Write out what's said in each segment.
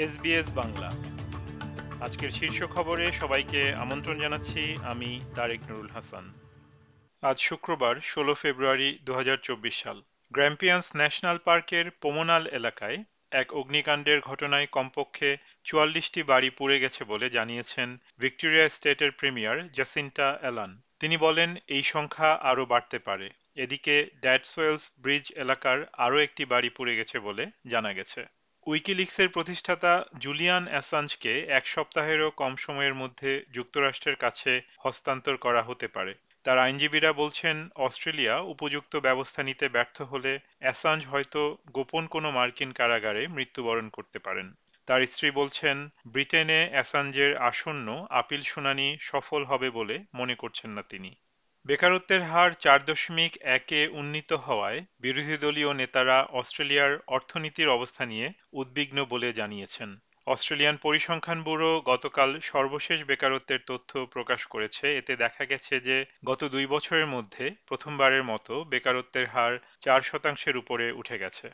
SBS Bangla. আজকের শীর্ষ খবরে সবাইকে আমন্ত্রণ জানাচ্ছি আমি তারেক নুরুল হাসান। আজ শুক্রবার, ষোলো ফেব্রুয়ারি দু হাজার চব্বিশ সাল। গ্র্যাম্পিয়ান্স ন্যাশনাল পার্কের পোমোনাল এলাকায় এক অগ্নিকাণ্ডের ঘটনায় কমপক্ষে চুয়াল্লিশটি বাড়ি পুড়ে গেছে বলে জানিয়েছেন ভিক্টোরিয়া স্টেটের প্রিমিয়ার জাসিন্টা অ্যালান। তিনি বলেন, এই সংখ্যা আরও বাড়তে পারে। এদিকে ড্যাডসোয়েলস ব্রিজ এলাকার আরও একটি বাড়ি পুড়ে গেছে বলে জানা গেছে। উইকিলিক্সের প্রতিষ্ঠাতা জুলিয়ান অ্যাসাঞ্জকে এক সপ্তাহেরও কম সময়ের মধ্যে যুক্তরাষ্ট্রের কাছে হস্তান্তর করা হতে পারে। তার আইনজীবীরা বলছেন, অস্ট্রেলিয়া উপযুক্ত ব্যবস্থা নিতে ব্যর্থ হলে অ্যাসাঞ্জ হয়তো গোপন কোনো মার্কিন কারাগারে মৃত্যুবরণ করতে পারেন। তার স্ত্রী বলছেন, ব্রিটেনে অ্যাসাঞ্জের আসন্ন আপিল শুনানি সফল হবে বলে মনে করছেন না তিনি। বেকারত্বের হার চার দশমিক একে উন্নীত হওয়ায় বিরোধী দলীয় নেতারা অস্ট্রেলিয়ার অর্থনীতির অবস্থা নিয়ে উদ্বিগ্ন বলে জানিয়েছেন। অস্ট্রেলিয়ান পরিসংখ্যান ব্যুরো গতকাল সর্বশেষ বেকারত্বের তথ্য প্রকাশ করেছে। এতে দেখা গেছে যে, গত দুই বছরের মধ্যে প্রথমবারের মতো বেকারত্বের হার চার শতাংশের উপরে উঠে গেছে।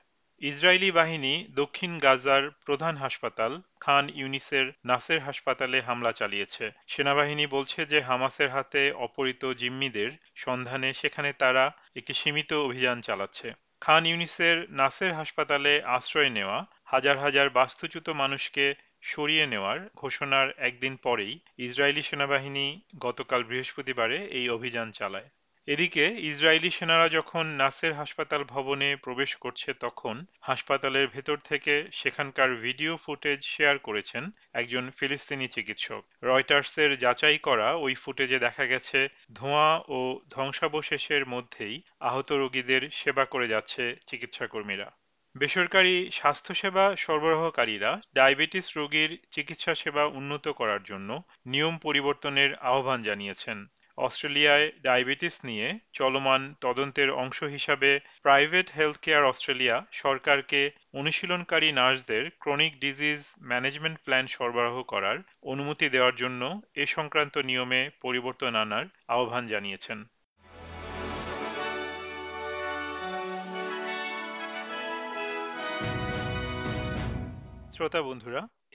ইসরায়েলি বাহিনী দক্ষিণ গাজার প্রধান হাসপাতাল খান ইউনিসের নাসের হাসপাতালে হামলা চালিয়েছে। সেনাবাহিনী বলছে যে হামাসের হাতে অপহৃত জিম্মিদের সন্ধানে সেখানে তারা একটি সীমিত অভিযান চালাচ্ছে। খান ইউনিসের নাসের হাসপাতালে আশ্রয় নেওয়া হাজার হাজার বাস্তুচ্যুত মানুষকে সরিয়ে নেওয়ার ঘোষণার একদিন পরেই ইসরায়েলি সেনাবাহিনী গতকাল বৃহস্পতিবারে এই অভিযান চালায়। এদিকে ইসরায়েলি সেনারা যখন নাসের হাসপাতাল ভবনে প্রবেশ করছে তখন হাসপাতালের ভেতর থেকে সেখানকার ভিডিও ফুটেজ শেয়ার করেছেন একজন ফিলিস্তিনি চিকিৎসক। রয়টার্সের যাচাই করা ওই ফুটেজে দেখা গেছে, ধোঁয়া ও ধ্বংসাবশেষের মধ্যেই আহত রোগীদের সেবা করে যাচ্ছে চিকিৎসাকর্মীরা। বেসরকারি স্বাস্থ্যসেবা সরবরাহকারীরা ডায়াবেটিস রোগীর চিকিৎসা সেবা উন্নত করার জন্য নিয়ম পরিবর্তনের আহ্বান জানিয়েছেন। অস্ট্রেলিয়ায় ডায়াবেটিস নিয়ে চলমান তদন্তের অংশ হিসাবে প্রাইভেট হেলথ কেয়ার অস্ট্রেলিয়া সরকারকে অনুশীলনকারী নার্সদের ক্রনিক ডিজিজ ম্যানেজমেন্ট প্ল্যান সরবরাহ করার অনুমতি দেওয়ার জন্য এ সংক্রান্ত নিয়মে পরিবর্তন আনার আহ্বান জানিয়েছেন। শ্রোতা বন্ধুরা